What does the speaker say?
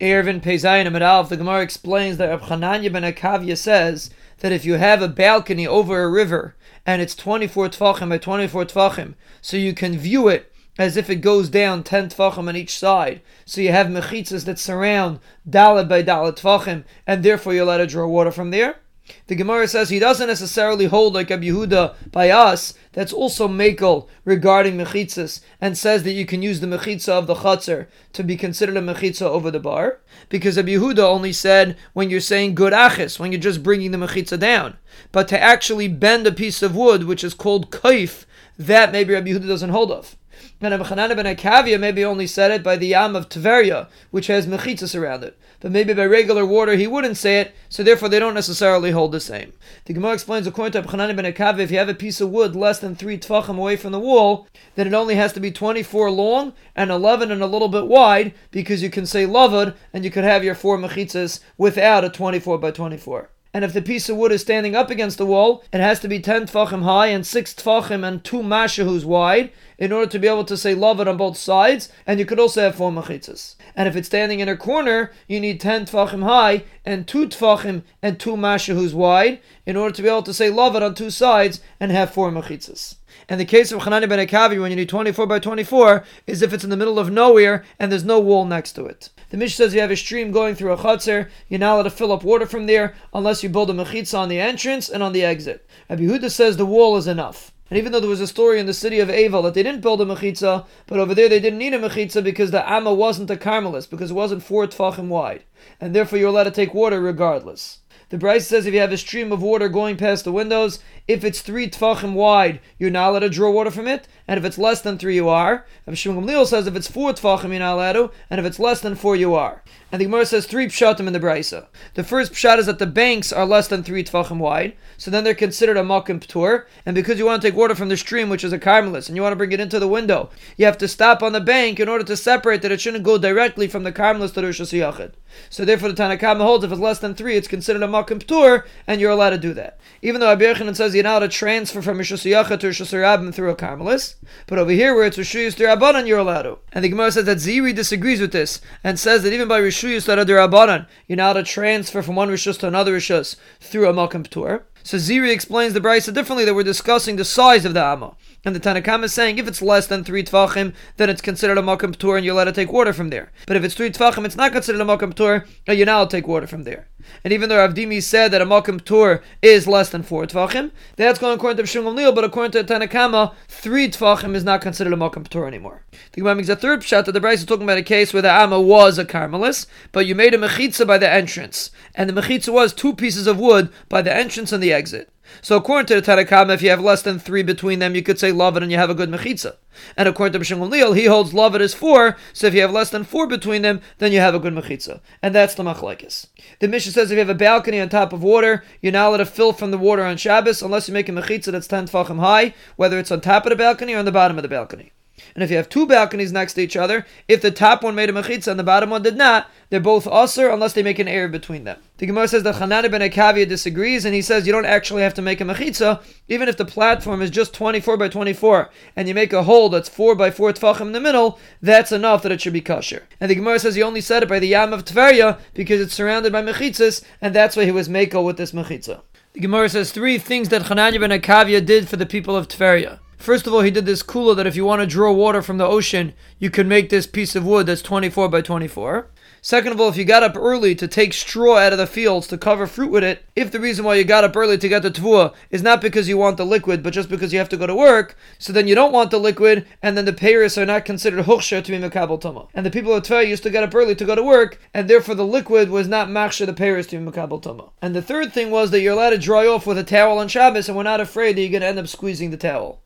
Eruvin Pezayin Amadav, the Gemara explains that Rab ben Akavya says that if you have a balcony over a river and it's 24 tfachim by 24 tfachim, so you can view it as if it goes down 10 tfachim on each side. So you have mechitzas that surround daled by daled tfachim, and therefore you're allowed to draw water from there. The Gemara says he doesn't necessarily hold like Rabbi Yehuda by us. That's also makel regarding mechitzas, and says that you can use the mechitza of the chatzer to be considered a mechitza over the bar, because Rabbi Yehuda only said when you're saying gud achis, when you're just bringing the mechitza down, but to actually bend a piece of wood, which is called kaif, that maybe Rabbi Yehuda doesn't hold of. And Abchanan ben Akavia maybe only said it by the Yam of Tveria, which has mechitzas around it. But maybe by regular water he wouldn't say it, so therefore they don't necessarily hold the same. The Gemara explains according to Abchanan ben Akavia, if you have a piece of wood less than three tvachim away from the wall, then it only has to be 24 long and 11 and a little bit wide, because you can say lavud and you could have your four mechitzas without a 24 by 24 and if the piece of wood is standing up against the wall, it has to be 10 tfachim high and 6 tfachim and 2 mashahus wide in order to be able to say lavud on both sides, and you could also have 4 machitzas. And if it's standing in a corner, you need 10 tfachim high and 2 tfachim and 2 mashahus wide in order to be able to say lavud on two sides and have 4 machitzas. And the case of Hanani ben Akavi, when you need 24 by 24, is if it's in the middle of nowhere and there's no wall next to it. The Mishnah says you have a stream going through a chatzer, you're not allowed to fill up water from there unless you build a mechitza on the entrance and on the exit. Rabbi Yehuda says the wall is enough. And even though there was a story in the city of Aval that they didn't build a mechitza, but over there they didn't need a mechitza because the Amma wasn't a Carmelis, because it wasn't four tfachim wide. And therefore you're allowed to take water regardless. The Brisa says if you have a stream of water going past the windows, if it's three tfachim wide, you're not allowed to draw water from it, and if it's less than three, you are. And Shimon says if it's four tfachim, you're not allowed to, and if it's less than four, you are. And the Gemara says three pshatim in the Brisa. The first pshat is that the banks are less than three tfachim wide, so then they're considered a makom ptur. And because you want to take water from the stream, which is a carmelis, and you want to bring it into the window, you have to stop on the bank in order to separate that it shouldn't go directly from the carmelis to the Rosh. So therefore, the Tanakhama holds if it's less than three, it's considered a makom ptur, and you're allowed to do that. Even though Abir says you're not allowed to transfer from Rosh Hashanah to Rosh Hashanah through a carmelis, but over here where it's Rishuyus Dirabanan, you're allowed to. And the Gemara says that Ziri disagrees with this and says that even by Rishuyus Dirabanan, you're not allowed to transfer from one Rishus to another Rishus through a Makom Ptur. So Ziri explains the Brisa differently that we're discussing the size of the Amma. And the Tanakhama is saying if it's less than three tvachim, then it's considered a makam ptur and you're allowed to take water from there. But if it's three tvachim, it's not considered a makam ptur, and you're not allowed to take water from there. And even though Avdimi said that a makam ptur is less than four tvachim, that's going according to Shimon Lil, but according to Tanakama, three tvachim is not considered a makam ptur anymore. The Gemara makes a third pshat that the Brisa is talking about a case where the Amma was a Carmelis, but you made a mechitza by the entrance, and the mechitza was two pieces of wood by the entrance and the exit. So according to the Tanakama, if you have less than three between them, you could say lavud and you have a good mechitza. And according to Bishim Leal, he holds lavud is four, so if you have less than four between them, then you have a good mechitza. And that's the machlekes. The Mishnah says if you have a balcony on top of water, you're not allowed to fill from the water on Shabbos unless you make a mechitza that's 10 tfachim high, whether it's on top of the balcony or on the bottom of the balcony. And if you have two balconies next to each other, if the top one made a mechitza and the bottom one did not, they're both asur unless they make an air between them. The Gemara says that Hanani ben Akavia disagrees, and he says you don't actually have to make a mechitza, even if the platform is just 24 by 24, and you make a hole that's 4 by 4 tfachim in the middle, that's enough that it should be kosher. And the Gemara says he only said it by the Yam of Tveria because it's surrounded by mechitzas, and that's why he was mako with this mechitza. The Gemara says three things that Hanani ben Akavia did for the people of Tveria. First of all, he did this kula that if you want to draw water from the ocean, you can make this piece of wood that's 24 by 24. Second of all, if you got up early to take straw out of the fields to cover fruit with it, if the reason why you got up early to get the tvua is not because you want the liquid, but just because you have to go to work, so then you don't want the liquid, and then the payers are not considered huksha to be mekabel tumah. And the people of Tver used to get up early to go to work, and therefore the liquid was not machsha the payers to be mekabel tumah. And the third thing was that you're allowed to dry off with a towel on Shabbos, and we're not afraid that you're going to end up squeezing the towel.